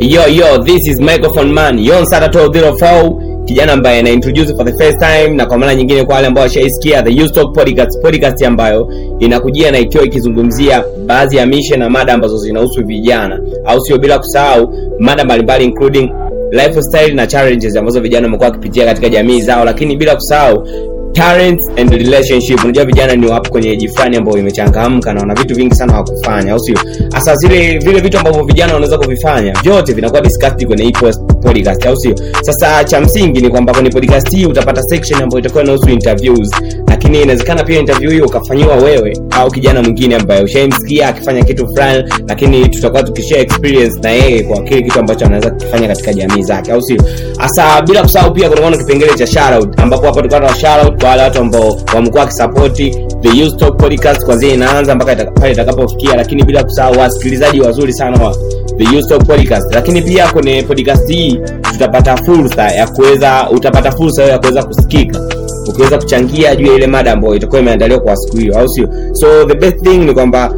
Yo yo, this is microphone man Yon Sata 204 kijana ambaye na introduce for the first time na kwa mara nyingine kwa wale ambao washaisikia the Youth Talk podcast podcast ambayo inakujia na ikiwa ikizungumzia baadhi ya mishe na mada ambazo zinahusu vijana. Au sio bila kusahau mada mbalimbali including lifestyle na challenges ambazo vijana wamekuwa wakipitia katika jamii zao. Lakini bila kusahau talents and relationship. Unajua vijana ni wapo kwenye eji fulani ambayo imechangamka na wana vitu vingi sana wakufanya au sio? Hasa zile vile vitu ambavyo vijana wanaweza kuvifanya vyote vinakuwa discussed kwenye hii podcast au sio? Sasa cha msingi ni kwamba kwenye podcast hii utapata section ambayo itakuwa inahusu interviews lakini inawezekana pia interview hiyo ukafanyiwa wewe au kijana mwingine ambaye ushaimsikia akifanya kitu fulani lakini tutakuwa tukishare experience na yeye kwa kile kitu ambacho anaweza kukifanya katika jamii zake au sio? Hasa bila kusahau pia kunakuwa na kipengele cha shoutout ambapo hapa tutakuwa shoutout kwa wale watu ambao wamekuwa wakisapoti the Youth Talk podcast kuanzia inaanza mpaka pale itakapofikia lakini bila kusahau wasikilizaji wazuri sana wa the Youth Talk podcast. Lakini pia kwenye podcast hii tutapata fursa ya kuweza utapata fursa ya kuweza kusikika ukiweza kuchangia juu ya ile mada ambayo itakuwa imeandaliwa kwa siku hiyo au sio? So the best thing ni kwamba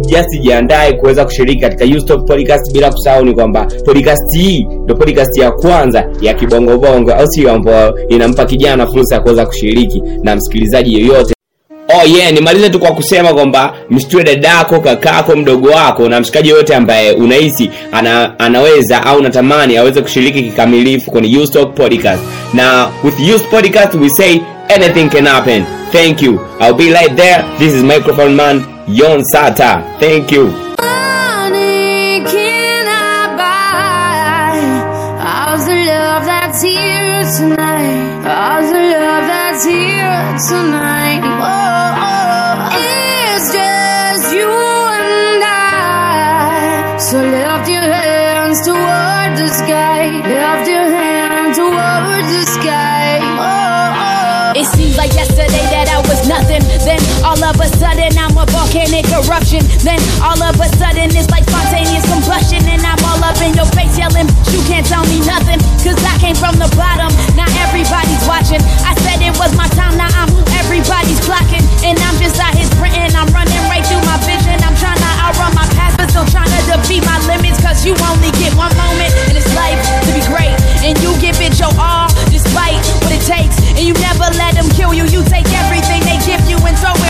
jasi jiandae kuweza kushiriki katika Ustop podcast bila kusahau ni kwamba podcast hii ndio podcast ya kwanza ya kibongobongo au sio ambayo inampa kijana fursa ya kuweza kushiriki na msikilizaji yeyote oh yeah nimalize tu kwa kusema kwamba mshtue dadako kakako mdogo wako na mshikaji yoyote ambaye unahisi ana, anaweza au natamani aweze kushiriki kikamilifu kwenye Talk podcast. Na with Youth podcast we say anything can happen. Thank you. I'll be right there. This is microphone man yon sata. Thank you. Tonight. can hands toward the sky. Lift your hand toward the sky. Oh, oh. It seems like yesterday that I was nothing. Then all of a sudden I'm a volcanic eruption. Then all of a sudden it's like spontaneous combustion. And I'm you only get one life.